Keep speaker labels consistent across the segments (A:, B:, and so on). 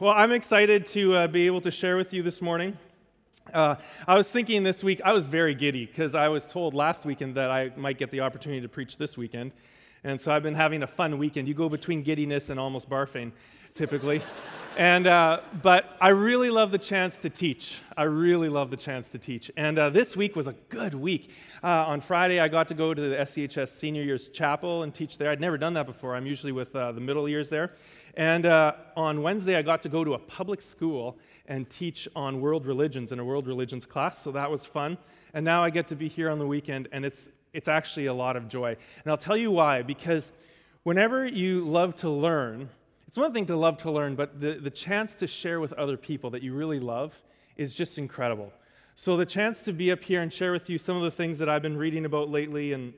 A: Well, I'm excited to uh, be able to share with you this morning. Uh, I was thinking this week, I was very giddy because I was told last weekend that I might get the opportunity to preach this weekend. And so I've been having a fun weekend. You go between giddiness and almost barfing, typically. and, uh, but I really love the chance to teach. I really love the chance to teach. And uh, this week was a good week. Uh, on Friday, I got to go to the SCHS Senior Years Chapel and teach there. I'd never done that before. I'm usually with uh, the middle years there. And uh, on Wednesday, I got to go to a public school and teach on world religions in a world religions class, so that was fun. And now I get to be here on the weekend, and it's, it's actually a lot of joy. And I'll tell you why, because whenever you love to learn, it's one thing to love to learn, but the, the chance to share with other people that you really love is just incredible. So, the chance to be up here and share with you some of the things that I've been reading about lately and,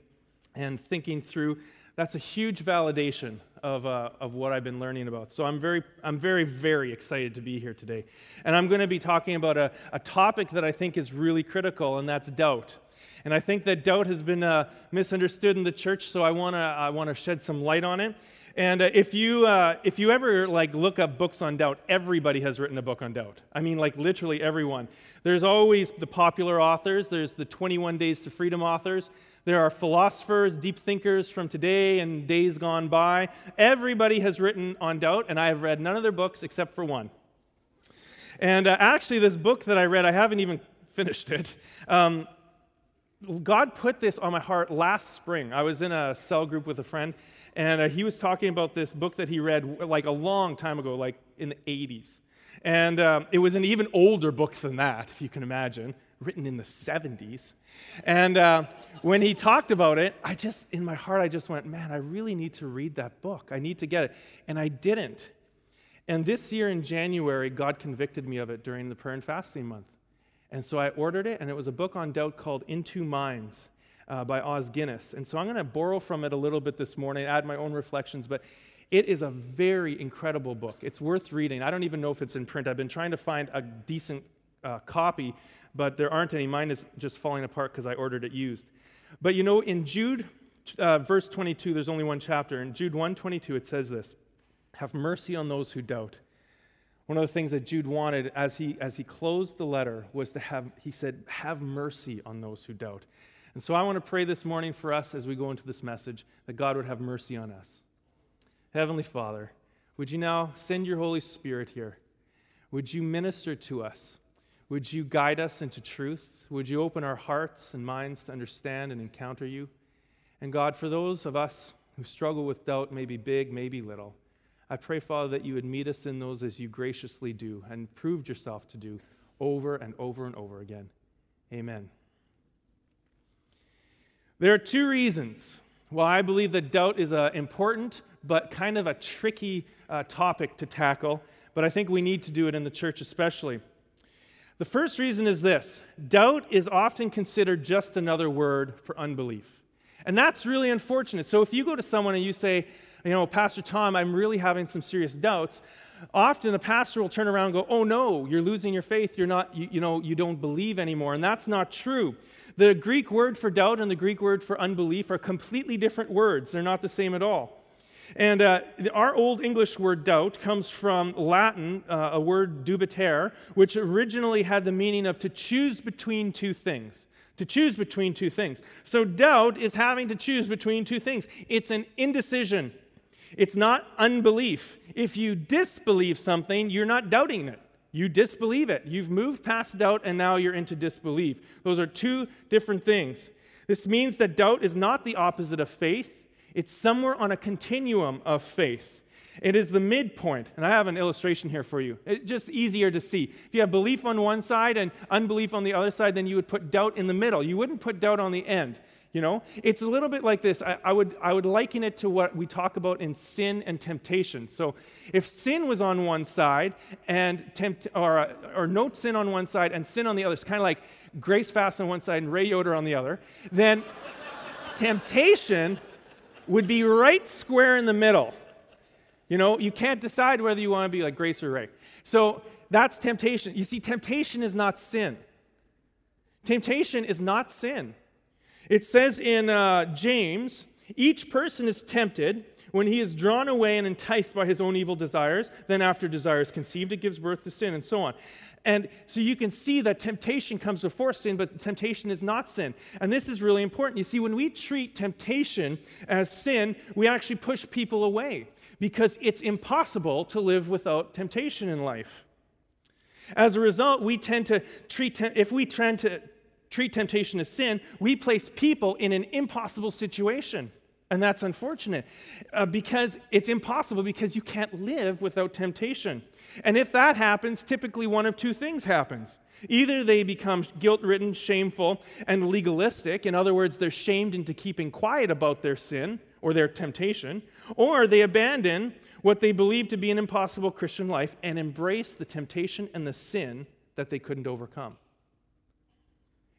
A: and thinking through, that's a huge validation of, uh, of what I've been learning about. So I'm very, I'm very, very excited to be here today. And I'm going to be talking about a, a topic that I think is really critical, and that's doubt. And I think that doubt has been uh, misunderstood in the church, so I want to I wanna shed some light on it. And uh, if, you, uh, if you ever like look up books on doubt, everybody has written a book on doubt. I mean, like literally everyone. There's always the popular authors. There's the 21 Days to Freedom authors. There are philosophers, deep thinkers from today and days gone by. Everybody has written on doubt, and I have read none of their books except for one. And uh, actually, this book that I read, I haven't even finished it. Um, God put this on my heart last spring. I was in a cell group with a friend, and uh, he was talking about this book that he read like a long time ago, like in the 80s. And um, it was an even older book than that, if you can imagine, written in the 70s. And uh, when he talked about it, I just, in my heart, I just went, man, I really need to read that book. I need to get it. And I didn't. And this year in January, God convicted me of it during the prayer and fasting month. And so I ordered it, and it was a book on doubt called In Two Minds uh, by Os Guinness. And so I'm going to borrow from it a little bit this morning, add my own reflections, but it is a very incredible book. It's worth reading. I don't even know if it's in print. I've been trying to find a decent uh, copy, but there aren't any. Mine is just falling apart because I ordered it used. But you know, in Jude, uh, verse 22, there's only one chapter. In Jude 1:22, it says this: "Have mercy on those who doubt." One of the things that Jude wanted as he as he closed the letter was to have. He said, "Have mercy on those who doubt." And so I want to pray this morning for us as we go into this message that God would have mercy on us. Heavenly Father, would you now send your Holy Spirit here? Would you minister to us? Would you guide us into truth? Would you open our hearts and minds to understand and encounter you? And God, for those of us who struggle with doubt, maybe big, maybe little, I pray, Father, that you would meet us in those as you graciously do and proved yourself to do over and over and over again. Amen. There are two reasons why I believe that doubt is an important but kind of a tricky uh, topic to tackle, but I think we need to do it in the church especially. The first reason is this doubt is often considered just another word for unbelief. And that's really unfortunate. So if you go to someone and you say, you know, Pastor Tom, I'm really having some serious doubts, often the pastor will turn around and go, oh no, you're losing your faith. You're not, you, you know, you don't believe anymore. And that's not true. The Greek word for doubt and the Greek word for unbelief are completely different words. They're not the same at all. And uh, our Old English word doubt comes from Latin, uh, a word dubitare, which originally had the meaning of to choose between two things. To choose between two things. So doubt is having to choose between two things. It's an indecision, it's not unbelief. If you disbelieve something, you're not doubting it. You disbelieve it. You've moved past doubt and now you're into disbelief. Those are two different things. This means that doubt is not the opposite of faith. It's somewhere on a continuum of faith. It is the midpoint. And I have an illustration here for you. It's just easier to see. If you have belief on one side and unbelief on the other side, then you would put doubt in the middle. You wouldn't put doubt on the end. You know, it's a little bit like this. I, I, would, I would liken it to what we talk about in sin and temptation. So, if sin was on one side and tempt, or, or no sin on one side and sin on the other, it's kind of like Grace Fast on one side and Ray Yoder on the other, then temptation would be right square in the middle. You know, you can't decide whether you want to be like Grace or Ray. So that's temptation. You see, temptation is not sin. Temptation is not sin. It says in uh, James, each person is tempted when he is drawn away and enticed by his own evil desires, then after desire is conceived, it gives birth to sin, and so on. And so you can see that temptation comes before sin, but temptation is not sin. And this is really important. You see, when we treat temptation as sin, we actually push people away because it's impossible to live without temptation in life. As a result, we tend to treat, if we tend to treat temptation as sin, we place people in an impossible situation. And that's unfortunate uh, because it's impossible because you can't live without temptation. And if that happens, typically one of two things happens. Either they become guilt ridden, shameful, and legalistic. In other words, they're shamed into keeping quiet about their sin or their temptation. Or they abandon what they believe to be an impossible Christian life and embrace the temptation and the sin that they couldn't overcome.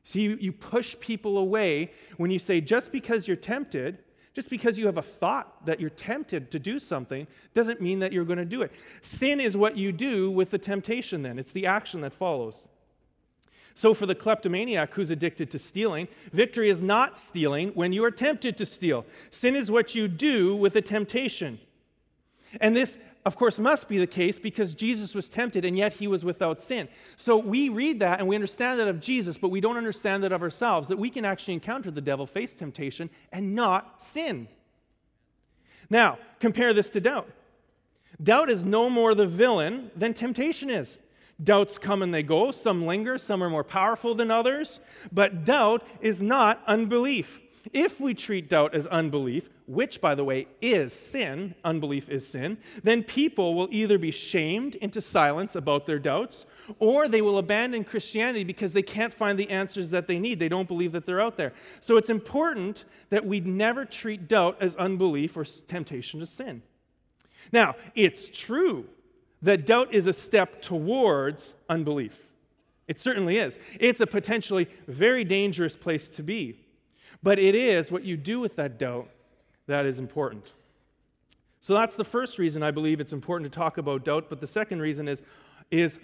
A: See, you, you push people away when you say, just because you're tempted, just because you have a thought that you're tempted to do something doesn't mean that you're going to do it. Sin is what you do with the temptation, then, it's the action that follows. So, for the kleptomaniac who's addicted to stealing, victory is not stealing when you are tempted to steal. Sin is what you do with a temptation. And this of course, must be the case because Jesus was tempted and yet he was without sin. So we read that and we understand that of Jesus, but we don't understand that of ourselves, that we can actually encounter the devil, face temptation, and not sin. Now, compare this to doubt. Doubt is no more the villain than temptation is. Doubts come and they go, some linger, some are more powerful than others, but doubt is not unbelief. If we treat doubt as unbelief, which, by the way, is sin, unbelief is sin, then people will either be shamed into silence about their doubts, or they will abandon Christianity because they can't find the answers that they need. They don't believe that they're out there. So it's important that we never treat doubt as unbelief or temptation to sin. Now, it's true that doubt is a step towards unbelief. It certainly is. It's a potentially very dangerous place to be. But it is what you do with that doubt that is important. So that's the first reason I believe it's important to talk about doubt. But the second reason is, is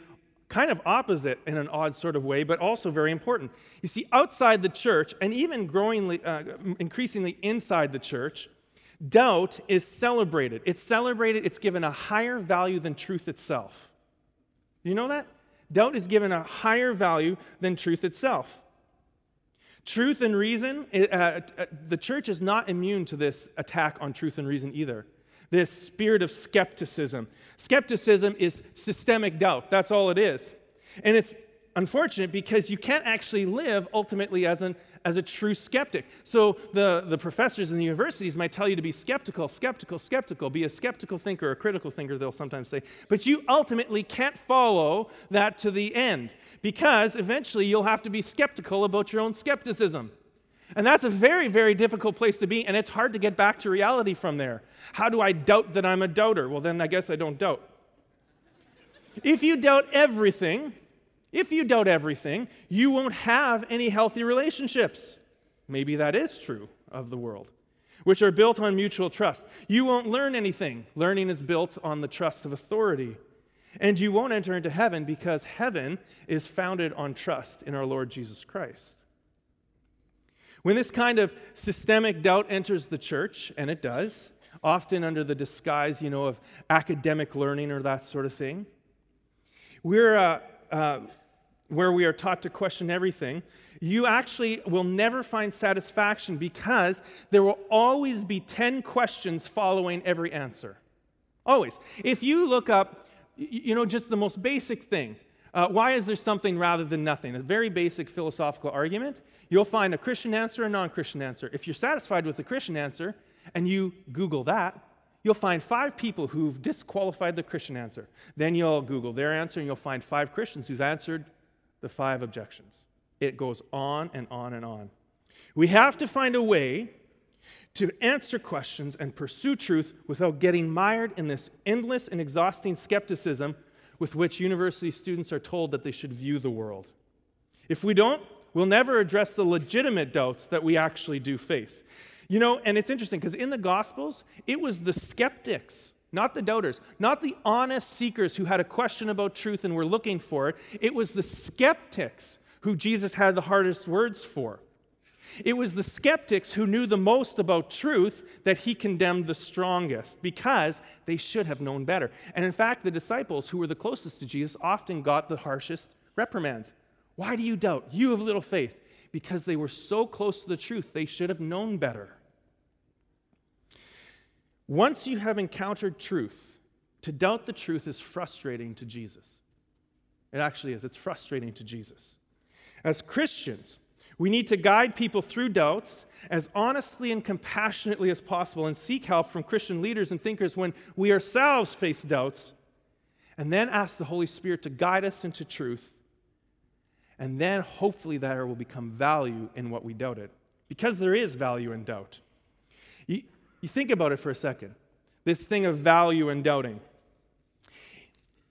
A: kind of opposite in an odd sort of way, but also very important. You see, outside the church, and even growingly, uh, increasingly inside the church, doubt is celebrated. It's celebrated, it's given a higher value than truth itself. You know that? Doubt is given a higher value than truth itself. Truth and reason, uh, uh, the church is not immune to this attack on truth and reason either. This spirit of skepticism. Skepticism is systemic doubt. That's all it is. And it's unfortunate because you can't actually live ultimately as an as a true skeptic. So the, the professors in the universities might tell you to be skeptical, skeptical, skeptical, be a skeptical thinker, a critical thinker, they'll sometimes say. But you ultimately can't follow that to the end because eventually you'll have to be skeptical about your own skepticism. And that's a very, very difficult place to be, and it's hard to get back to reality from there. How do I doubt that I'm a doubter? Well, then I guess I don't doubt. if you doubt everything, if you doubt everything, you won't have any healthy relationships. Maybe that is true of the world, which are built on mutual trust. You won't learn anything. Learning is built on the trust of authority. And you won't enter into heaven because heaven is founded on trust in our Lord Jesus Christ. When this kind of systemic doubt enters the church, and it does, often under the disguise, you know, of academic learning or that sort of thing, we're, uh, uh, where we are taught to question everything, you actually will never find satisfaction because there will always be 10 questions following every answer. Always. If you look up, you know, just the most basic thing, uh, why is there something rather than nothing? A very basic philosophical argument. You'll find a Christian answer, a non Christian answer. If you're satisfied with the Christian answer and you Google that, you'll find five people who've disqualified the Christian answer. Then you'll Google their answer and you'll find five Christians who've answered the five objections. It goes on and on and on. We have to find a way to answer questions and pursue truth without getting mired in this endless and exhausting skepticism with which university students are told that they should view the world. If we don't, we'll never address the legitimate doubts that we actually do face. You know, and it's interesting because in the Gospels, it was the skeptics, not the doubters, not the honest seekers who had a question about truth and were looking for it. It was the skeptics who Jesus had the hardest words for. It was the skeptics who knew the most about truth that he condemned the strongest because they should have known better. And in fact, the disciples who were the closest to Jesus often got the harshest reprimands. Why do you doubt? You have little faith. Because they were so close to the truth, they should have known better. Once you have encountered truth, to doubt the truth is frustrating to Jesus. It actually is. It's frustrating to Jesus. As Christians, we need to guide people through doubts as honestly and compassionately as possible and seek help from Christian leaders and thinkers when we ourselves face doubts, and then ask the Holy Spirit to guide us into truth. And then hopefully there will become value in what we doubted, because there is value in doubt. You, think about it for a second this thing of value and doubting.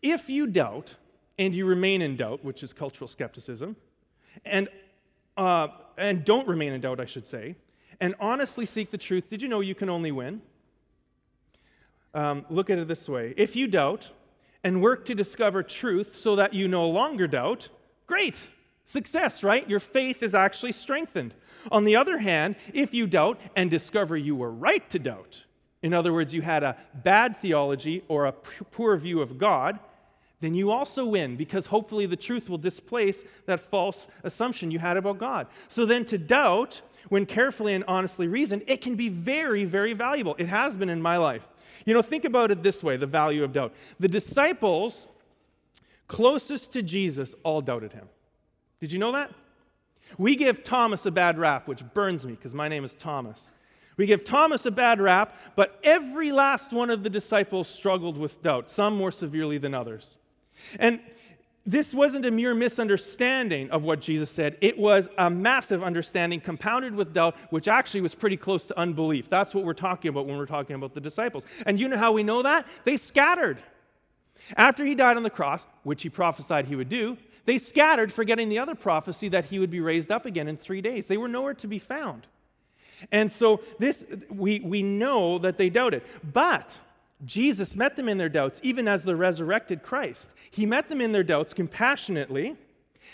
A: If you doubt and you remain in doubt, which is cultural skepticism, and uh, and don't remain in doubt, I should say, and honestly seek the truth, did you know you can only win? Um, look at it this way if you doubt and work to discover truth so that you no longer doubt, great, success, right? Your faith is actually strengthened. On the other hand, if you doubt and discover you were right to doubt, in other words, you had a bad theology or a poor view of God, then you also win because hopefully the truth will displace that false assumption you had about God. So then to doubt, when carefully and honestly reasoned, it can be very, very valuable. It has been in my life. You know, think about it this way the value of doubt. The disciples closest to Jesus all doubted him. Did you know that? We give Thomas a bad rap, which burns me because my name is Thomas. We give Thomas a bad rap, but every last one of the disciples struggled with doubt, some more severely than others. And this wasn't a mere misunderstanding of what Jesus said. It was a massive understanding compounded with doubt, which actually was pretty close to unbelief. That's what we're talking about when we're talking about the disciples. And you know how we know that? They scattered. After he died on the cross, which he prophesied he would do, they scattered, forgetting the other prophecy that he would be raised up again in three days. They were nowhere to be found. And so this we, we know that they doubted. But Jesus met them in their doubts, even as the resurrected Christ. He met them in their doubts compassionately.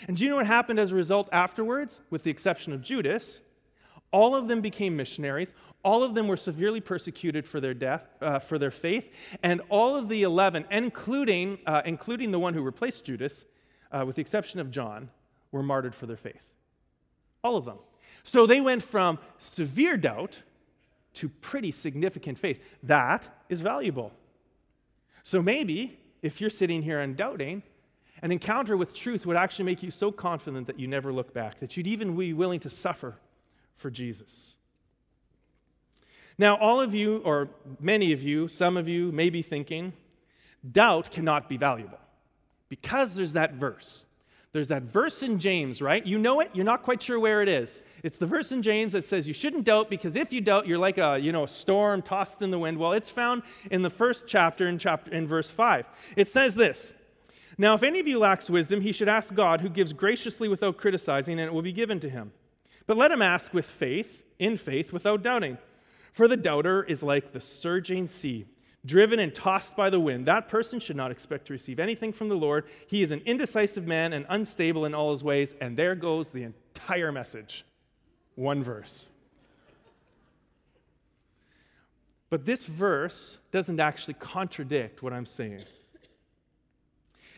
A: And do you know what happened as a result afterwards, with the exception of Judas? All of them became missionaries. All of them were severely persecuted for their death, uh, for their faith, and all of the eleven, including uh, including the one who replaced Judas, uh, with the exception of John, were martyred for their faith. All of them. So they went from severe doubt to pretty significant faith. That is valuable. So maybe if you're sitting here and doubting, an encounter with truth would actually make you so confident that you never look back, that you'd even be willing to suffer for Jesus. Now, all of you, or many of you, some of you may be thinking, doubt cannot be valuable because there's that verse. There's that verse in James, right? You know it, you're not quite sure where it is. It's the verse in James that says you shouldn't doubt because if you doubt, you're like a, you know, a storm tossed in the wind. Well, it's found in the first chapter in chapter in verse 5. It says this. Now, if any of you lacks wisdom, he should ask God, who gives graciously without criticizing, and it will be given to him. But let him ask with faith, in faith, without doubting. For the doubter is like the surging sea driven and tossed by the wind, that person should not expect to receive anything from the Lord. He is an indecisive man and unstable in all his ways. And there goes the entire message. One verse. But this verse doesn't actually contradict what I'm saying.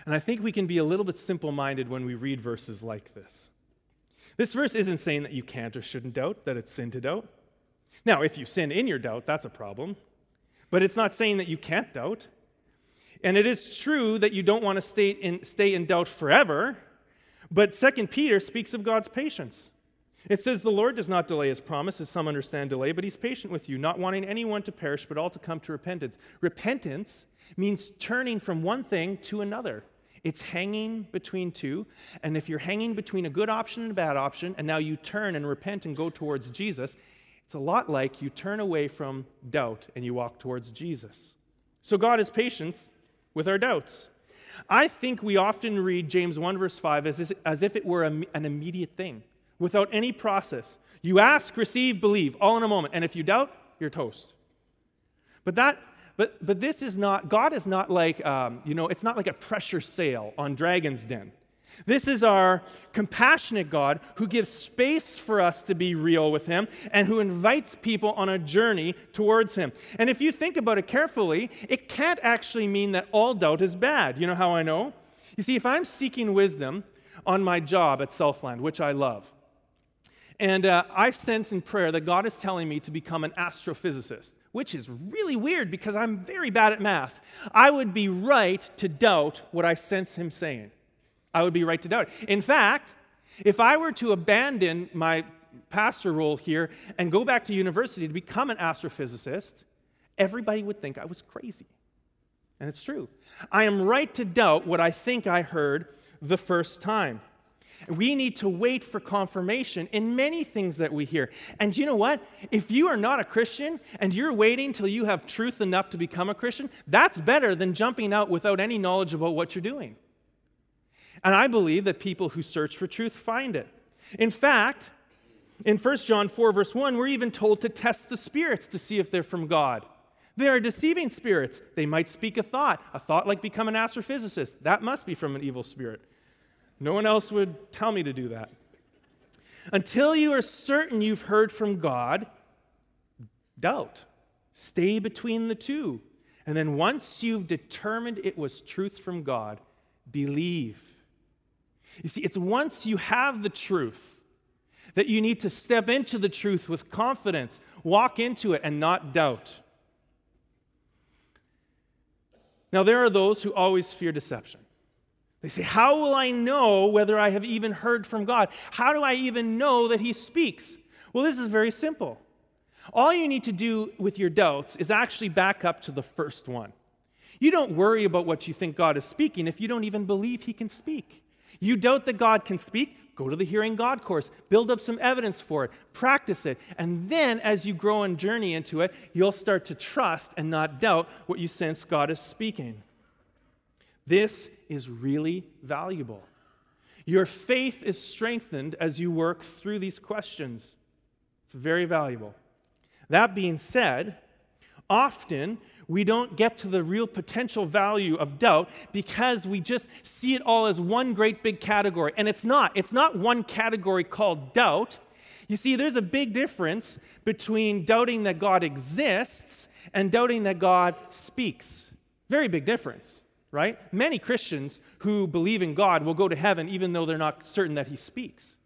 A: And I think we can be a little bit simple minded when we read verses like this. This verse isn't saying that you can't or shouldn't doubt, that it's sin to doubt. Now, if you sin in your doubt, that's a problem. But it's not saying that you can't doubt. And it is true that you don't want to stay in, stay in doubt forever. But Second Peter speaks of God's patience. It says, The Lord does not delay his promise, as some understand delay, but he's patient with you, not wanting anyone to perish, but all to come to repentance. Repentance means turning from one thing to another. It's hanging between two. And if you're hanging between a good option and a bad option, and now you turn and repent and go towards Jesus, it's a lot like you turn away from doubt and you walk towards Jesus. So God is patient with our doubts. I think we often read James 1, verse 5 as, as if it were an immediate thing, without any process. You ask, receive, believe, all in a moment. And if you doubt, you're toast. But that but, but this is not, God is not like, um, you know, it's not like a pressure sale on Dragon's Den. This is our compassionate God who gives space for us to be real with Him and who invites people on a journey towards Him. And if you think about it carefully, it can't actually mean that all doubt is bad. You know how I know? You see, if I'm seeking wisdom on my job at Southland, which I love, and uh, I sense in prayer that God is telling me to become an astrophysicist, which is really weird because I'm very bad at math. I would be right to doubt what I sense Him saying. I would be right to doubt it. In fact, if I were to abandon my pastor role here and go back to university to become an astrophysicist, everybody would think I was crazy. And it's true. I am right to doubt what I think I heard the first time. We need to wait for confirmation in many things that we hear. And you know what? If you are not a Christian and you're waiting till you have truth enough to become a Christian, that's better than jumping out without any knowledge about what you're doing. And I believe that people who search for truth find it. In fact, in 1 John 4, verse 1, we're even told to test the spirits to see if they're from God. They are deceiving spirits. They might speak a thought, a thought like become an astrophysicist. That must be from an evil spirit. No one else would tell me to do that. Until you are certain you've heard from God, doubt. Stay between the two. And then once you've determined it was truth from God, believe. You see, it's once you have the truth that you need to step into the truth with confidence, walk into it, and not doubt. Now, there are those who always fear deception. They say, How will I know whether I have even heard from God? How do I even know that He speaks? Well, this is very simple. All you need to do with your doubts is actually back up to the first one. You don't worry about what you think God is speaking if you don't even believe He can speak. You doubt that God can speak? Go to the Hearing God course, build up some evidence for it, practice it, and then as you grow and journey into it, you'll start to trust and not doubt what you sense God is speaking. This is really valuable. Your faith is strengthened as you work through these questions. It's very valuable. That being said, often we don't get to the real potential value of doubt because we just see it all as one great big category. And it's not. It's not one category called doubt. You see, there's a big difference between doubting that God exists and doubting that God speaks. Very big difference, right? Many Christians who believe in God will go to heaven even though they're not certain that He speaks.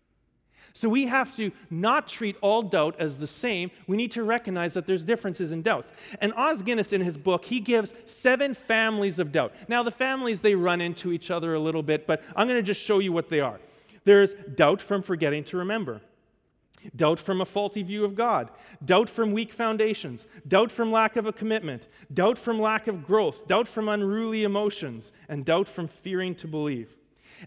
A: So we have to not treat all doubt as the same. We need to recognize that there's differences in doubts. And Os Guinness, in his book, he gives seven families of doubt. Now, the families, they run into each other a little bit, but I'm going to just show you what they are. There's doubt from forgetting to remember. Doubt from a faulty view of God, doubt from weak foundations, doubt from lack of a commitment, doubt from lack of growth, doubt from unruly emotions, and doubt from fearing to believe.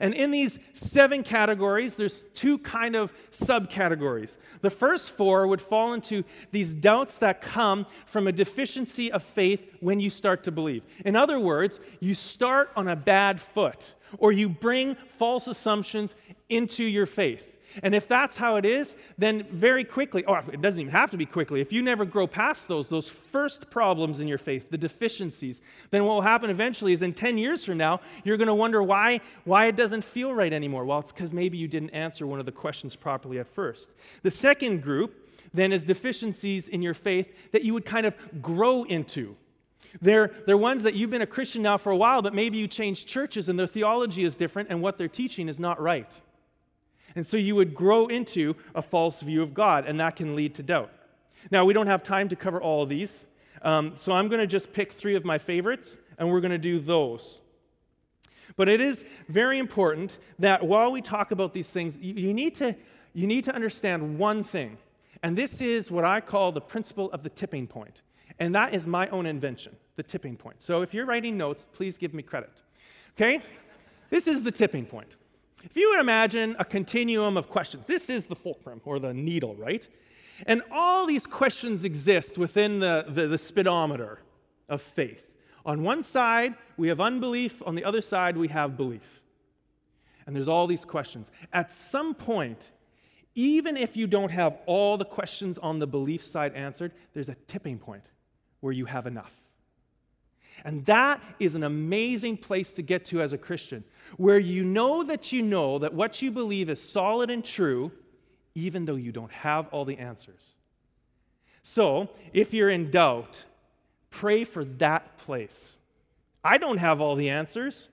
A: And in these seven categories, there's two kind of subcategories. The first four would fall into these doubts that come from a deficiency of faith when you start to believe. In other words, you start on a bad foot, or you bring false assumptions into your faith. And if that's how it is, then very quickly, or it doesn't even have to be quickly, if you never grow past those, those first problems in your faith, the deficiencies, then what will happen eventually is in 10 years from now, you're going to wonder why, why it doesn't feel right anymore. Well, it's because maybe you didn't answer one of the questions properly at first. The second group then is deficiencies in your faith that you would kind of grow into. They're, they're ones that you've been a Christian now for a while, but maybe you changed churches and their theology is different and what they're teaching is not right. And so you would grow into a false view of God, and that can lead to doubt. Now, we don't have time to cover all of these, um, so I'm going to just pick three of my favorites, and we're going to do those. But it is very important that while we talk about these things, you, you, need to, you need to understand one thing, and this is what I call the principle of the tipping point. And that is my own invention, the tipping point. So if you're writing notes, please give me credit. Okay? This is the tipping point. If you would imagine a continuum of questions, this is the fulcrum or the needle, right? And all these questions exist within the, the, the speedometer of faith. On one side, we have unbelief, on the other side, we have belief. And there's all these questions. At some point, even if you don't have all the questions on the belief side answered, there's a tipping point where you have enough. And that is an amazing place to get to as a Christian, where you know that you know that what you believe is solid and true, even though you don't have all the answers. So, if you're in doubt, pray for that place. I don't have all the answers.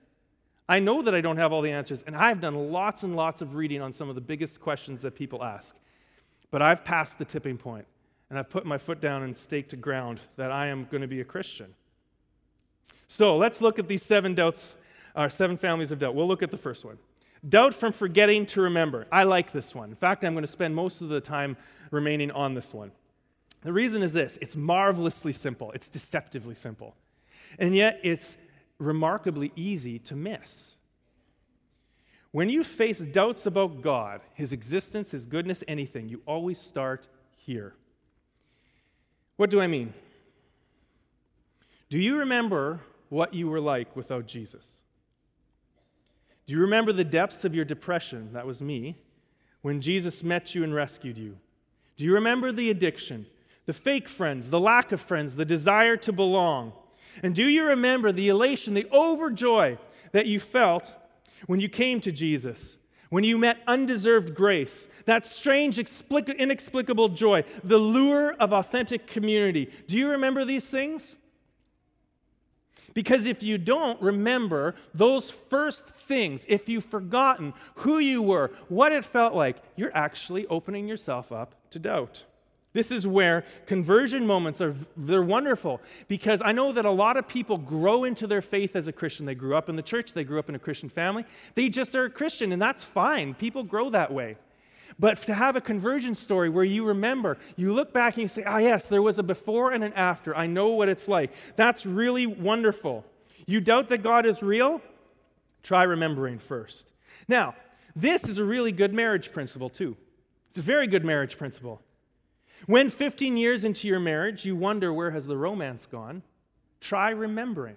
A: I know that I don't have all the answers, and I've done lots and lots of reading on some of the biggest questions that people ask. But I've passed the tipping point, and I've put my foot down and staked to ground that I am going to be a Christian. So let's look at these seven doubts, or uh, seven families of doubt. We'll look at the first one. Doubt from forgetting to remember. I like this one. In fact, I'm going to spend most of the time remaining on this one. The reason is this it's marvelously simple, it's deceptively simple. And yet, it's remarkably easy to miss. When you face doubts about God, His existence, His goodness, anything, you always start here. What do I mean? Do you remember what you were like without Jesus? Do you remember the depths of your depression? That was me. When Jesus met you and rescued you. Do you remember the addiction, the fake friends, the lack of friends, the desire to belong? And do you remember the elation, the overjoy that you felt when you came to Jesus? When you met undeserved grace, that strange, inexplicable joy, the lure of authentic community. Do you remember these things? Because if you don't remember those first things, if you've forgotten who you were, what it felt like, you're actually opening yourself up to doubt. This is where conversion moments are they're wonderful because I know that a lot of people grow into their faith as a Christian. They grew up in the church, they grew up in a Christian family. They just are a Christian and that's fine. People grow that way. But to have a conversion story where you remember, you look back and you say, "Ah yes, there was a before and an after. I know what it's like." That's really wonderful. You doubt that God is real? Try remembering first. Now, this is a really good marriage principle too. It's a very good marriage principle. When 15 years into your marriage, you wonder where has the romance gone, try remembering.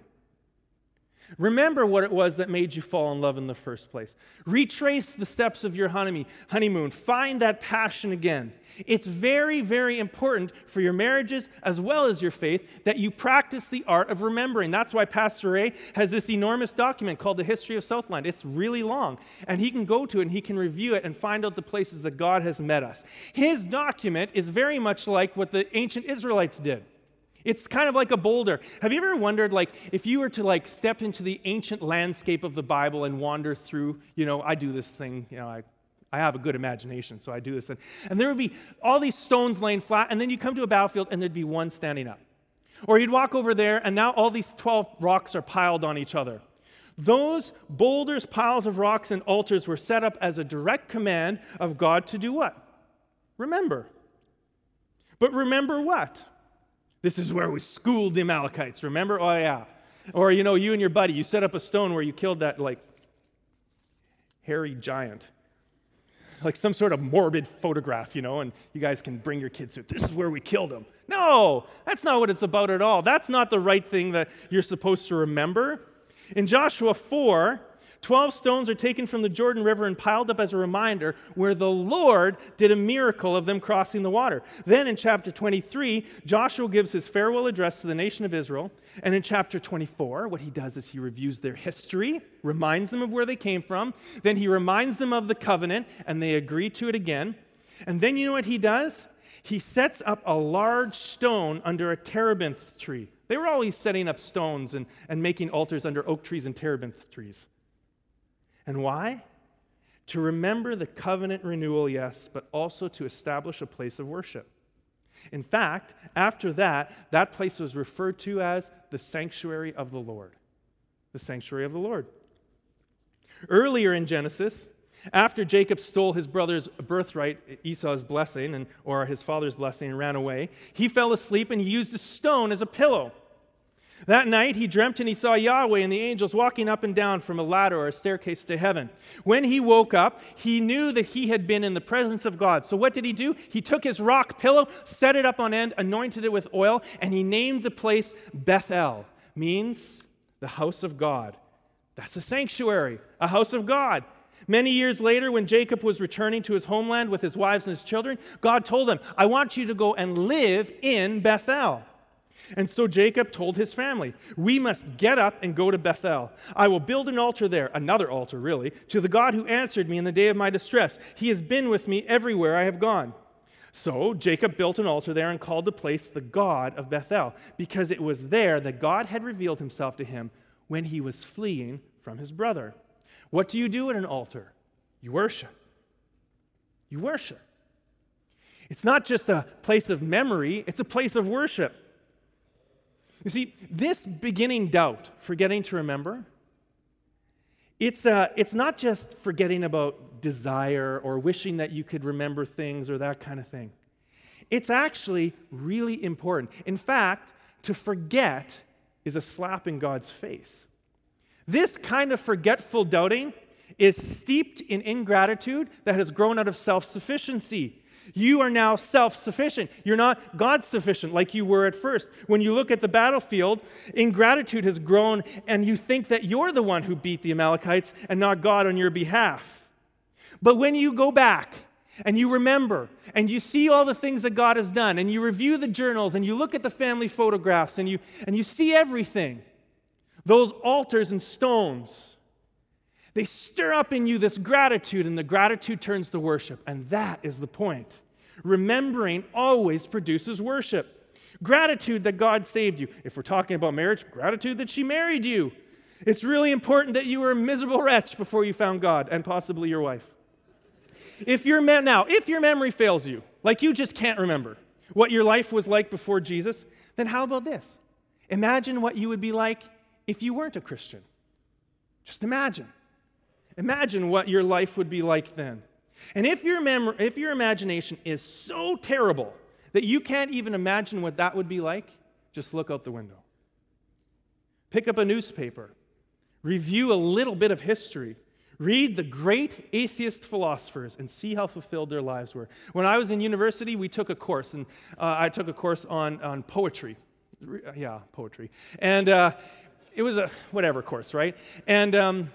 A: Remember what it was that made you fall in love in the first place. Retrace the steps of your honeymoon. Find that passion again. It's very, very important for your marriages as well as your faith that you practice the art of remembering. That's why Pastor Ray has this enormous document called The History of Southland. It's really long, and he can go to it and he can review it and find out the places that God has met us. His document is very much like what the ancient Israelites did. It's kind of like a boulder. Have you ever wondered, like, if you were to like step into the ancient landscape of the Bible and wander through, you know, I do this thing, you know, I, I have a good imagination, so I do this thing. And there would be all these stones laying flat, and then you come to a battlefield and there'd be one standing up. Or you'd walk over there, and now all these 12 rocks are piled on each other. Those boulders, piles of rocks, and altars were set up as a direct command of God to do what? Remember. But remember what? This is where we schooled the Amalekites, remember? Oh, yeah. Or, you know, you and your buddy, you set up a stone where you killed that, like, hairy giant. Like some sort of morbid photograph, you know, and you guys can bring your kids to this is where we killed him. No, that's not what it's about at all. That's not the right thing that you're supposed to remember. In Joshua 4, Twelve stones are taken from the Jordan River and piled up as a reminder where the Lord did a miracle of them crossing the water. Then in chapter 23, Joshua gives his farewell address to the nation of Israel. And in chapter 24, what he does is he reviews their history, reminds them of where they came from. Then he reminds them of the covenant, and they agree to it again. And then you know what he does? He sets up a large stone under a terebinth tree. They were always setting up stones and, and making altars under oak trees and terebinth trees. And why? To remember the covenant renewal, yes, but also to establish a place of worship. In fact, after that, that place was referred to as the sanctuary of the Lord. The sanctuary of the Lord. Earlier in Genesis, after Jacob stole his brother's birthright, Esau's blessing, and, or his father's blessing, and ran away, he fell asleep and he used a stone as a pillow. That night he dreamt and he saw Yahweh and the angels walking up and down from a ladder or a staircase to heaven. When he woke up, he knew that he had been in the presence of God. So what did he do? He took his rock pillow, set it up on end, anointed it with oil, and he named the place Bethel, means the house of God. That's a sanctuary, a house of God. Many years later, when Jacob was returning to his homeland with his wives and his children, God told him, I want you to go and live in Bethel. And so Jacob told his family, We must get up and go to Bethel. I will build an altar there, another altar, really, to the God who answered me in the day of my distress. He has been with me everywhere I have gone. So Jacob built an altar there and called the place the God of Bethel, because it was there that God had revealed himself to him when he was fleeing from his brother. What do you do at an altar? You worship. You worship. It's not just a place of memory, it's a place of worship. You see, this beginning doubt, forgetting to remember, it's, uh, it's not just forgetting about desire or wishing that you could remember things or that kind of thing. It's actually really important. In fact, to forget is a slap in God's face. This kind of forgetful doubting is steeped in ingratitude that has grown out of self sufficiency. You are now self sufficient. You're not God sufficient like you were at first. When you look at the battlefield, ingratitude has grown, and you think that you're the one who beat the Amalekites and not God on your behalf. But when you go back and you remember and you see all the things that God has done, and you review the journals and you look at the family photographs and you, and you see everything, those altars and stones, they stir up in you this gratitude, and the gratitude turns to worship. And that is the point. Remembering always produces worship. Gratitude that God saved you. If we're talking about marriage, gratitude that she married you. It's really important that you were a miserable wretch before you found God and possibly your wife. If your now, if your memory fails you, like you just can't remember what your life was like before Jesus, then how about this? Imagine what you would be like if you weren't a Christian. Just imagine. Imagine what your life would be like then. And if your, mem- if your imagination is so terrible that you can't even imagine what that would be like, just look out the window. Pick up a newspaper, review a little bit of history, read the great atheist philosophers, and see how fulfilled their lives were. When I was in university, we took a course, and uh, I took a course on, on poetry. Yeah, poetry. And uh, it was a whatever course, right? And um,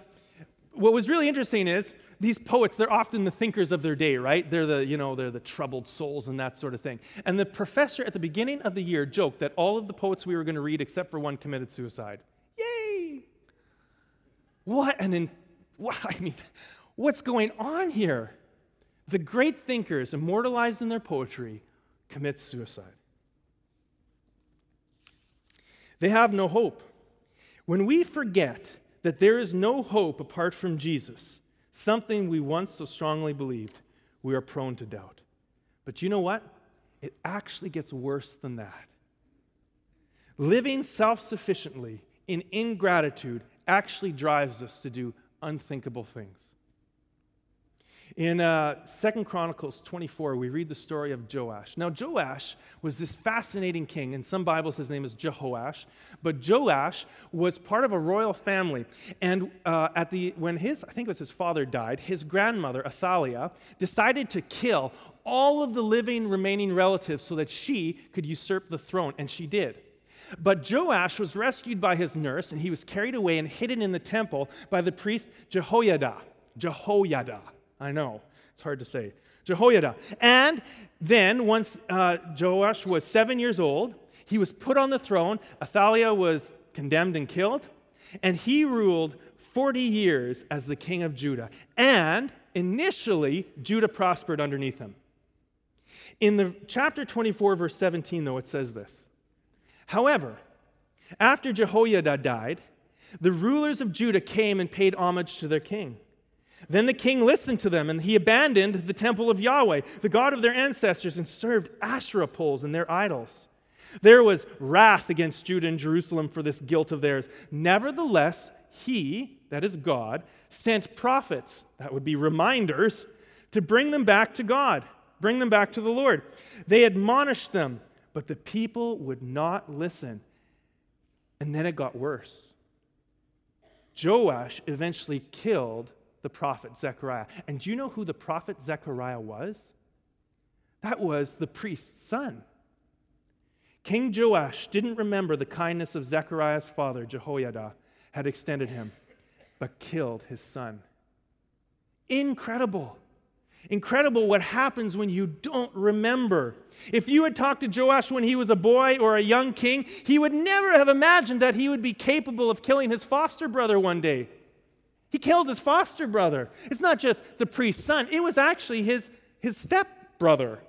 A: what was really interesting is these poets, they're often the thinkers of their day, right? They're the, you know, they're the troubled souls and that sort of thing. And the professor at the beginning of the year joked that all of the poets we were going to read, except for one, committed suicide. Yay! What an, what, I mean, what's going on here? The great thinkers, immortalized in their poetry, commit suicide. They have no hope. When we forget that there is no hope apart from Jesus, something we once so strongly believed, we are prone to doubt. But you know what? It actually gets worse than that. Living self sufficiently in ingratitude actually drives us to do unthinkable things. In uh, 2 Chronicles 24, we read the story of Joash. Now, Joash was this fascinating king. In some Bibles, his name is Jehoash. But Joash was part of a royal family. And uh, at the, when his, I think it was his father died, his grandmother, Athaliah, decided to kill all of the living remaining relatives so that she could usurp the throne. And she did. But Joash was rescued by his nurse, and he was carried away and hidden in the temple by the priest Jehoiada. Jehoiada. I know, it's hard to say. Jehoiada. And then, once uh, Joash was seven years old, he was put on the throne. Athaliah was condemned and killed. And he ruled 40 years as the king of Judah. And initially, Judah prospered underneath him. In the chapter 24, verse 17, though, it says this However, after Jehoiada died, the rulers of Judah came and paid homage to their king. Then the king listened to them, and he abandoned the temple of Yahweh, the God of their ancestors, and served Asherah poles and their idols. There was wrath against Judah and Jerusalem for this guilt of theirs. Nevertheless, he, that is God, sent prophets, that would be reminders, to bring them back to God, bring them back to the Lord. They admonished them, but the people would not listen. And then it got worse. Joash eventually killed the prophet Zechariah. And do you know who the prophet Zechariah was? That was the priest's son. King Joash didn't remember the kindness of Zechariah's father, Jehoiada, had extended him, but killed his son. Incredible. Incredible what happens when you don't remember. If you had talked to Joash when he was a boy or a young king, he would never have imagined that he would be capable of killing his foster brother one day. He killed his foster brother. It's not just the priest's son, it was actually his, his stepbrother.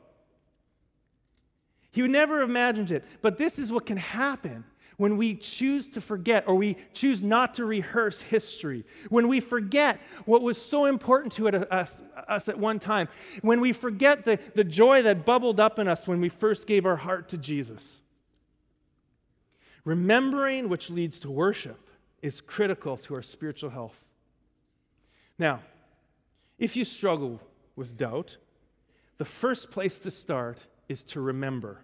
A: He would never have imagined it. But this is what can happen when we choose to forget or we choose not to rehearse history, when we forget what was so important to uh, us, us at one time, when we forget the, the joy that bubbled up in us when we first gave our heart to Jesus. Remembering, which leads to worship, is critical to our spiritual health. Now, if you struggle with doubt, the first place to start is to remember.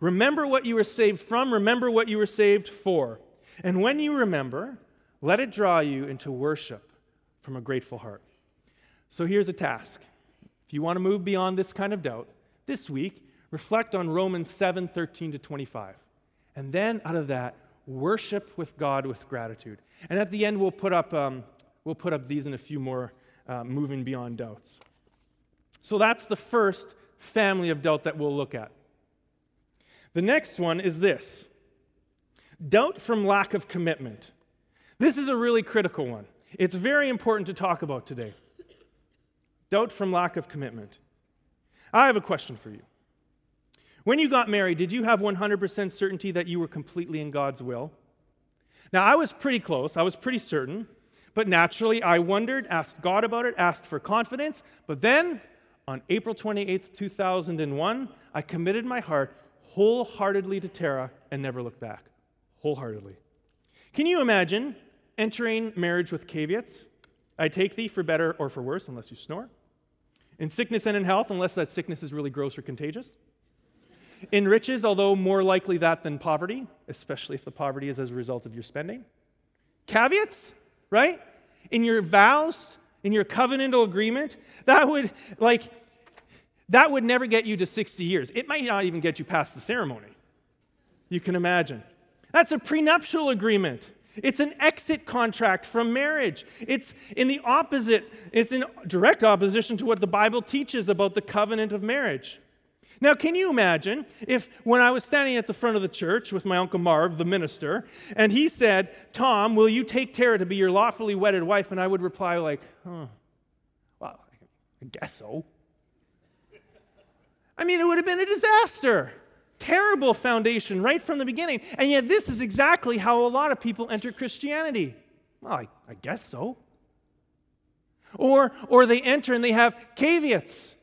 A: Remember what you were saved from, remember what you were saved for. And when you remember, let it draw you into worship from a grateful heart. So here's a task. If you want to move beyond this kind of doubt, this week, reflect on Romans 7 13 to 25. And then out of that, worship with God with gratitude. And at the end, we'll put up, um, we'll put up these and a few more uh, moving beyond doubts. So that's the first family of doubt that we'll look at. The next one is this doubt from lack of commitment. This is a really critical one. It's very important to talk about today. Doubt from lack of commitment. I have a question for you. When you got married, did you have 100% certainty that you were completely in God's will? Now, I was pretty close, I was pretty certain, but naturally I wondered, asked God about it, asked for confidence, but then on April 28th, 2001, I committed my heart wholeheartedly to Tara and never looked back. Wholeheartedly. Can you imagine entering marriage with caveats? I take thee for better or for worse, unless you snore. In sickness and in health, unless that sickness is really gross or contagious. In riches, although more likely that than poverty, especially if the poverty is as a result of your spending. Caveats, right? In your vows, in your covenantal agreement, that would, like, that would never get you to 60 years. It might not even get you past the ceremony. You can imagine. That's a prenuptial agreement. It's an exit contract from marriage. It's in the opposite, it's in direct opposition to what the Bible teaches about the covenant of marriage. Now, can you imagine if when I was standing at the front of the church with my Uncle Marv, the minister, and he said, Tom, will you take Tara to be your lawfully wedded wife? And I would reply, like, huh, well, I guess so. I mean, it would have been a disaster. Terrible foundation right from the beginning. And yet, this is exactly how a lot of people enter Christianity. Well, I, I guess so. Or, or they enter and they have caveats.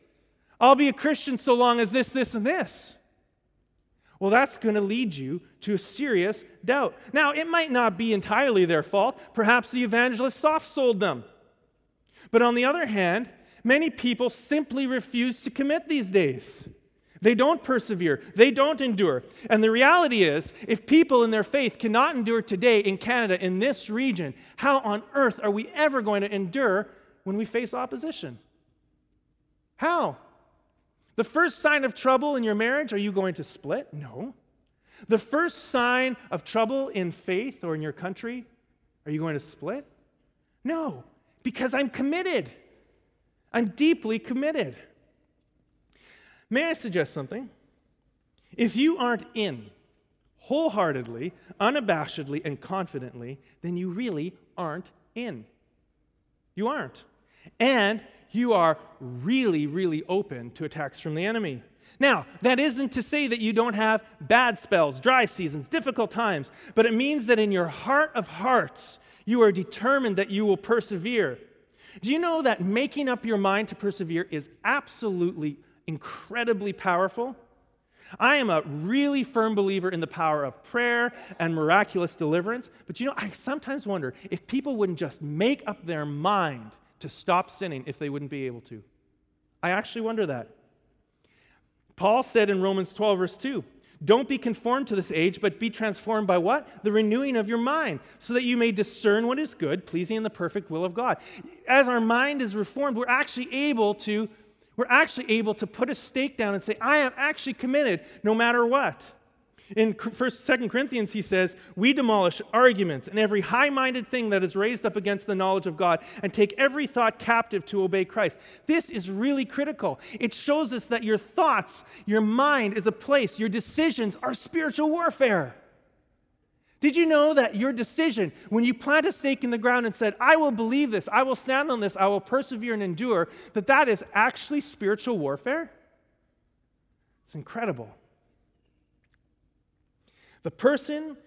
A: I'll be a Christian so long as this, this, and this. Well, that's going to lead you to a serious doubt. Now, it might not be entirely their fault. Perhaps the evangelist soft sold them. But on the other hand, Many people simply refuse to commit these days. They don't persevere, they don't endure. And the reality is, if people in their faith cannot endure today in Canada, in this region, how on earth are we ever going to endure when we face opposition? How? The first sign of trouble in your marriage, are you going to split? No. The first sign of trouble in faith or in your country, are you going to split? No, because I'm committed. I'm deeply committed. May I suggest something? If you aren't in wholeheartedly, unabashedly, and confidently, then you really aren't in. You aren't. And you are really, really open to attacks from the enemy. Now, that isn't to say that you don't have bad spells, dry seasons, difficult times, but it means that in your heart of hearts, you are determined that you will persevere. Do you know that making up your mind to persevere is absolutely incredibly powerful? I am a really firm believer in the power of prayer and miraculous deliverance. But you know, I sometimes wonder if people wouldn't just make up their mind to stop sinning if they wouldn't be able to. I actually wonder that. Paul said in Romans 12, verse 2, don't be conformed to this age, but be transformed by what? The renewing of your mind, so that you may discern what is good, pleasing, and the perfect will of God. As our mind is reformed, we're actually able to we're actually able to put a stake down and say, I am actually committed no matter what. In first, Second Corinthians, he says, We demolish arguments and every high minded thing that is raised up against the knowledge of God and take every thought captive to obey Christ. This is really critical. It shows us that your thoughts, your mind is a place, your decisions are spiritual warfare. Did you know that your decision, when you plant a stake in the ground and said, I will believe this, I will stand on this, I will persevere and endure, that that is actually spiritual warfare? It's incredible. The person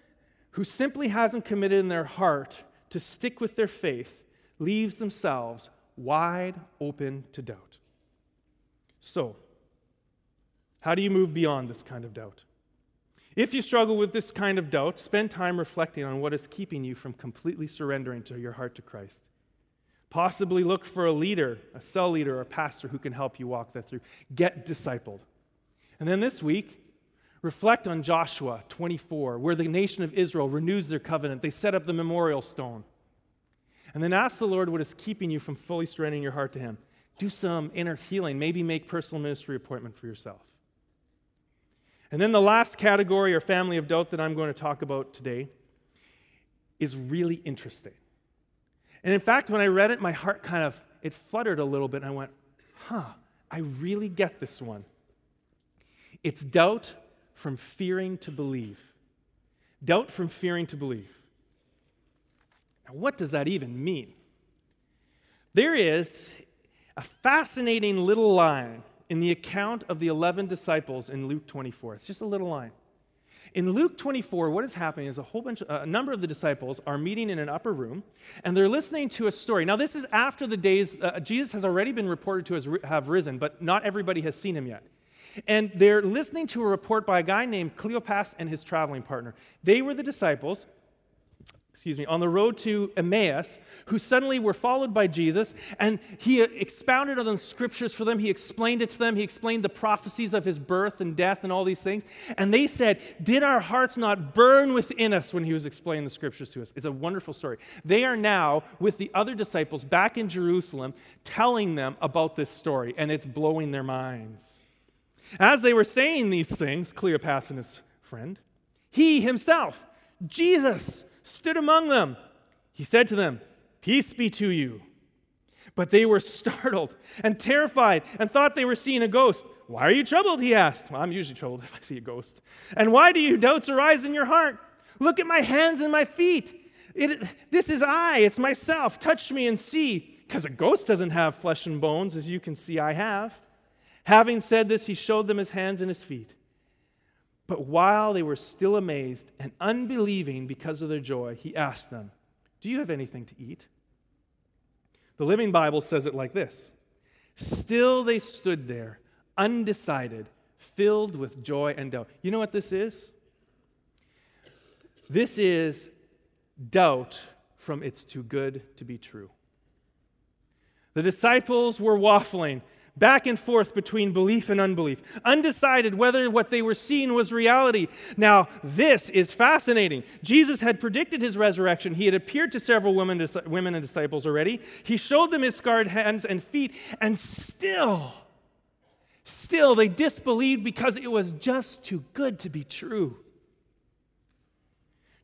A: who simply hasn't committed in their heart to stick with their faith leaves themselves wide open to doubt. So, how do you move beyond this kind of doubt? If you struggle with this kind of doubt, spend time reflecting on what is keeping you from completely surrendering to your heart to Christ. Possibly look for a leader, a cell leader, or a pastor who can help you walk that through. Get discipled. And then this week, Reflect on Joshua 24, where the nation of Israel renews their covenant. They set up the memorial stone. And then ask the Lord what is keeping you from fully surrendering your heart to Him. Do some inner healing, maybe make personal ministry appointment for yourself. And then the last category or family of doubt that I'm going to talk about today is really interesting. And in fact, when I read it, my heart kind of it fluttered a little bit and I went, "Huh, I really get this one." It's doubt from fearing to believe. Doubt from fearing to believe. Now, what does that even mean? There is a fascinating little line in the account of the 11 disciples in Luke 24. It's just a little line. In Luke 24, what is happening is a whole bunch, a number of the disciples are meeting in an upper room, and they're listening to a story. Now, this is after the days uh, Jesus has already been reported to have risen, but not everybody has seen him yet. And they're listening to a report by a guy named Cleopas and his traveling partner. They were the disciples, excuse me, on the road to Emmaus, who suddenly were followed by Jesus, and he expounded on the scriptures for them. He explained it to them. He explained the prophecies of his birth and death and all these things. And they said, Did our hearts not burn within us when he was explaining the scriptures to us? It's a wonderful story. They are now with the other disciples back in Jerusalem telling them about this story, and it's blowing their minds. As they were saying these things, Cleopas and his friend, he himself, Jesus, stood among them. He said to them, Peace be to you. But they were startled and terrified and thought they were seeing a ghost. Why are you troubled? He asked. Well, I'm usually troubled if I see a ghost. And why do you doubts arise in your heart? Look at my hands and my feet. It, this is I, it's myself. Touch me and see. Because a ghost doesn't have flesh and bones, as you can see I have. Having said this, he showed them his hands and his feet. But while they were still amazed and unbelieving because of their joy, he asked them, Do you have anything to eat? The Living Bible says it like this Still they stood there, undecided, filled with joy and doubt. You know what this is? This is doubt from it's too good to be true. The disciples were waffling back and forth between belief and unbelief, undecided whether what they were seeing was reality. Now, this is fascinating. Jesus had predicted his resurrection. He had appeared to several women, women and disciples already. He showed them his scarred hands and feet, and still, still, they disbelieved because it was just too good to be true.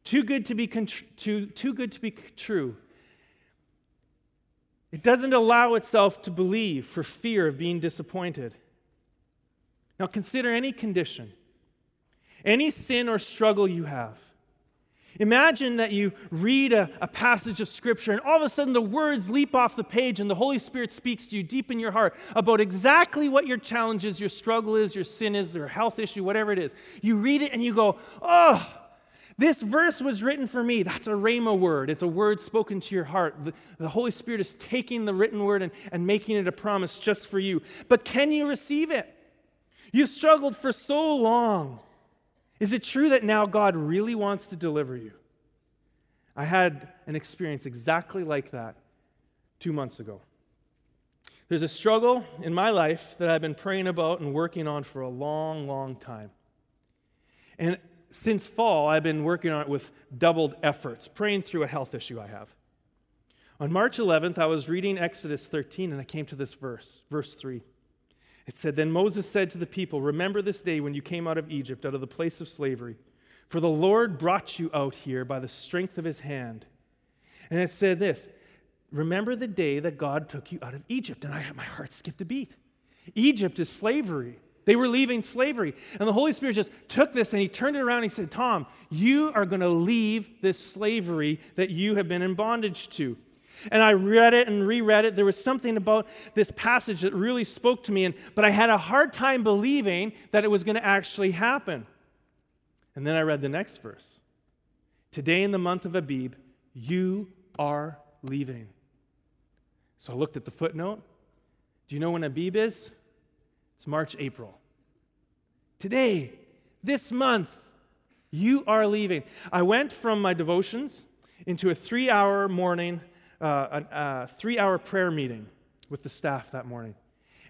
A: Too good to be, too, too good to be true. It doesn't allow itself to believe for fear of being disappointed. Now, consider any condition, any sin or struggle you have. Imagine that you read a, a, passage of Scripture and all of a sudden the words leap off the page and the Holy Spirit speaks to you deep in your heart about exactly what your challenge is, your struggle is, your sin is, or health issue, whatever it is. You read it and you go, oh, this verse was written for me. That's a rhema word. It's a word spoken to your heart. The, the, Holy Spirit is taking the written word and, and making it a promise just for you. But can you receive it? You've struggled for so long. Is it true that now God really wants to deliver you? I had an experience exactly like that two months ago. There's a struggle in my life that I've been praying about and working on for a long, long time. And since fall, I've been working on it with doubled efforts, praying through a health issue I have. On March 11th, I was reading Exodus 13 and I came to this verse, verse 3. It said, Then Moses said to the people, Remember this day when you came out of Egypt, out of the place of slavery. For the Lord brought you out here by the strength of his hand. And it said this Remember the day that God took you out of Egypt. And I, my heart skipped a beat. Egypt is slavery. They were leaving slavery. And the Holy Spirit just took this and he turned it around and he said, Tom, you are going to leave this slavery that you have been in bondage to. And I read it and reread it. There was something about this passage that really spoke to me, and, but I had a hard time believing that it was going to actually happen. And then I read the next verse Today in the month of Abib, you are leaving. So I looked at the footnote. Do you know when Abib is? It's March, April. Today, this month, you are leaving. I went from my devotions into a three hour morning uh, a, a three hour prayer meeting with the staff that morning.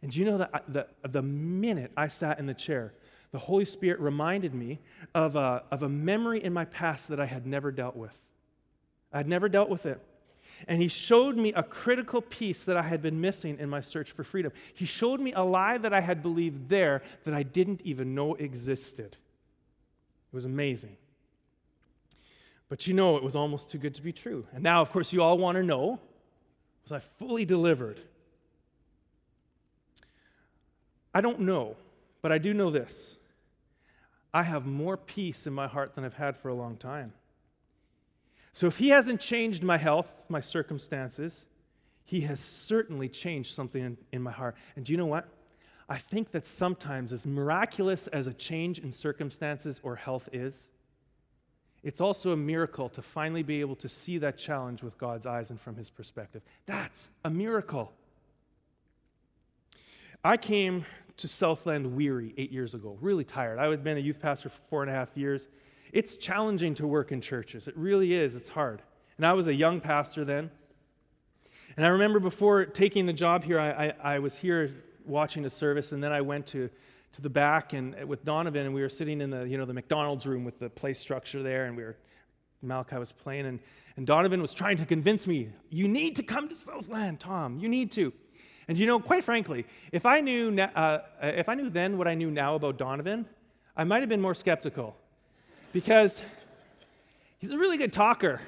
A: And do you know that the, the minute I sat in the chair, the Holy Spirit reminded me of a, of a memory in my past that I had never dealt with. I had never dealt with it. And he showed me a critical piece that I had been missing in my search for freedom. He showed me a lie that I had believed there that I didn't even know existed. It was amazing. But you know it was almost too good to be true. And now, of course, you all want to know was I fully delivered? I don't know, but I do know this. I have more peace in my heart than I've had for a long time. So if he hasn't changed my health, my circumstances, he has certainly changed something in, in, my heart. And do you know what? I think that sometimes, as miraculous as a change in circumstances or health is, it's also a miracle to finally be able to see that challenge with God's eyes and from his perspective. That's a miracle. I came to Southland weary eight years ago, really tired. I had been a youth pastor for four and a half years. It's challenging to work in churches. It really is. It's hard. And I was a young pastor then. And I remember before taking the job here, I, I, I was here watching a service, and then I went to to the back and uh, with Donovan, and we were sitting in the you know the McDonald's room with the play structure there, and we were Malachi was playing, and, and Donovan was trying to convince me, you need to come to Southland, Tom. You need to. And you know, quite frankly, if I knew uh, uh, if I knew then what I knew now about Donovan, I might have been more skeptical, because he's a really good talker.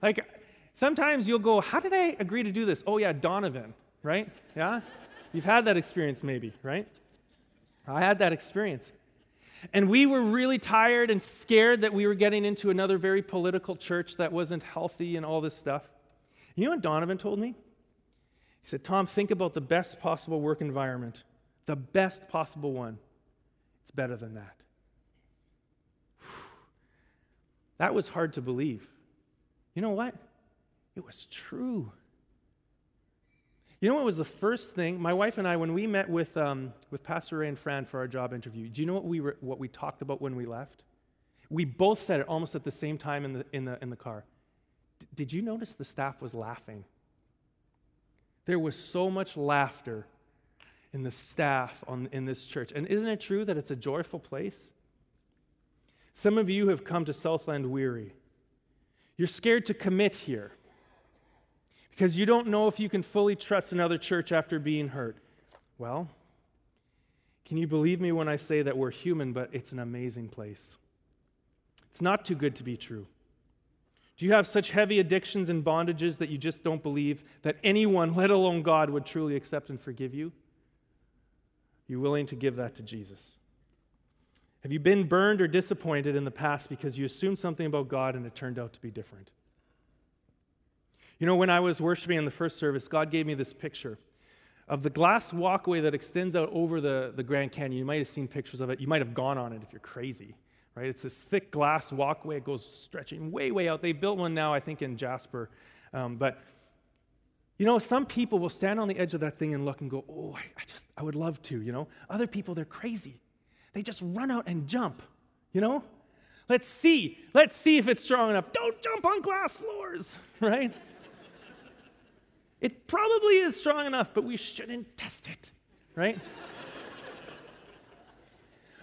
A: Like sometimes you'll go, how did I agree to do this? Oh yeah, Donovan, right? Yeah, you've had that experience maybe, right? I had that experience. And we were really tired and scared that we were getting into another very political church that wasn't healthy and all this stuff. You know what Donovan told me? He said, Tom, think about the best possible work environment, the best possible one. It's better than that. That was hard to believe. You know what? It was true. You know what was the first thing? My wife and I, when we met with, um, with Pastor Ray and Fran for our job interview, do you know what we, what we talked about when we left? We both said it almost at the same time in the, in the, in the car. D- did you notice the staff was laughing? There was so much laughter in the staff on, in this church. And isn't it true that it's a joyful place? Some of you have come to Southland weary. You're scared to commit here because you don't know if you can fully trust another church after being hurt. Well, can you believe me when I say that we're human, but it's an amazing place? It's not too good to be true. Do you have such heavy addictions and bondages that you just don't believe that anyone, let alone God, would truly accept and forgive you? Are you willing to give that to Jesus? Have you been burned or disappointed in the past because you assumed something about God and it turned out to be different? You know, when I was worshiping in the first service, God gave me this picture of the glass walkway that extends out over the, the Grand Canyon. You might have seen pictures of it. You might have gone on it if you're crazy, right? It's this thick glass walkway. It goes stretching way, way out. They built one now, I think, in Jasper. Um, but, you know, some people will stand on the edge of that thing and look and go, oh, I, I just, I would love to, you know? Other people, they're crazy. They just run out and jump, you know? Let's see. Let's see if it's strong enough. Don't jump on glass floors, right? It probably is strong enough, but we shouldn't test it, right?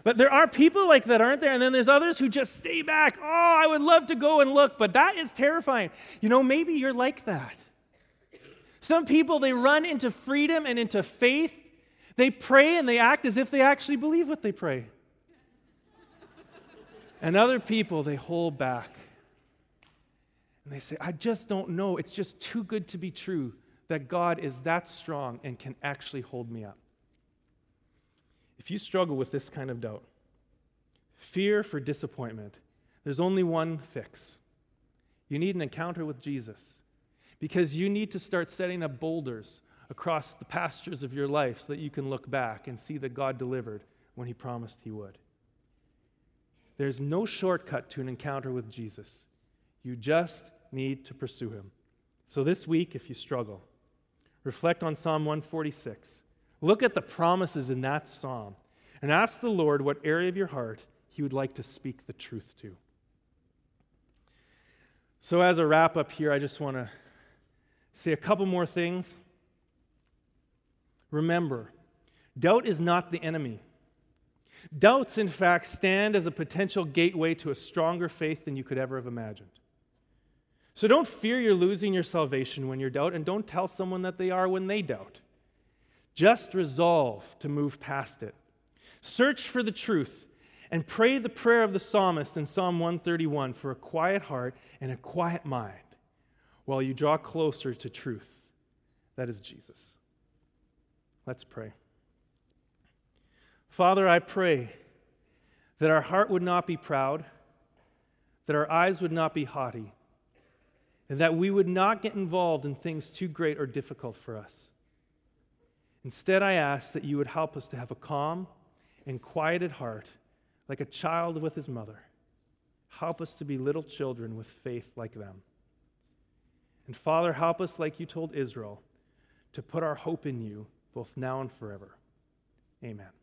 A: but there are people like that, aren't there? And then there's others who just stay back. Oh, I would love to go and look, but that is terrifying. You know, maybe you're like that. Some people, they run into freedom and into faith. They pray and they act as if they actually believe what they pray. And other people, they hold back. And they say, I just don't know. It's just too good to be true that God is that strong and can actually hold me up. If you struggle with this kind of doubt, fear for disappointment, there's only one fix. You need an encounter with Jesus because you need to start setting up boulders across the pastures of your life so that you can look back and see that God delivered when He promised He would. There's no shortcut to an encounter with Jesus. You just need to pursue Him. So this week, if you struggle, reflect on Psalm 146. Look at the promises in that psalm and ask the Lord what area of your heart He would like to speak the truth to. So, as a wrap up here, I just want to say a couple more things. Remember, doubt is not the enemy. Doubts, in fact, stand as a potential gateway to a stronger faith than you could ever have imagined. So don't fear you're losing your salvation when you're doubt, and don't tell someone that they are when they doubt. Just resolve to move past it. Search for the truth and pray the prayer of the psalmist in Psalm 131 for a quiet heart and a quiet mind while you draw closer to truth. That is Jesus. Let's pray. Father, I pray that our heart would not be proud, that our eyes would not be haughty, and that we would not get involved in things too great or difficult for us. Instead, I ask that you would help us to have a calm and quieted heart, like a child with his mother. Help us to be little children with faith like them. And Father, help us, like you told Israel, to put our hope in you both now and forever. Amen.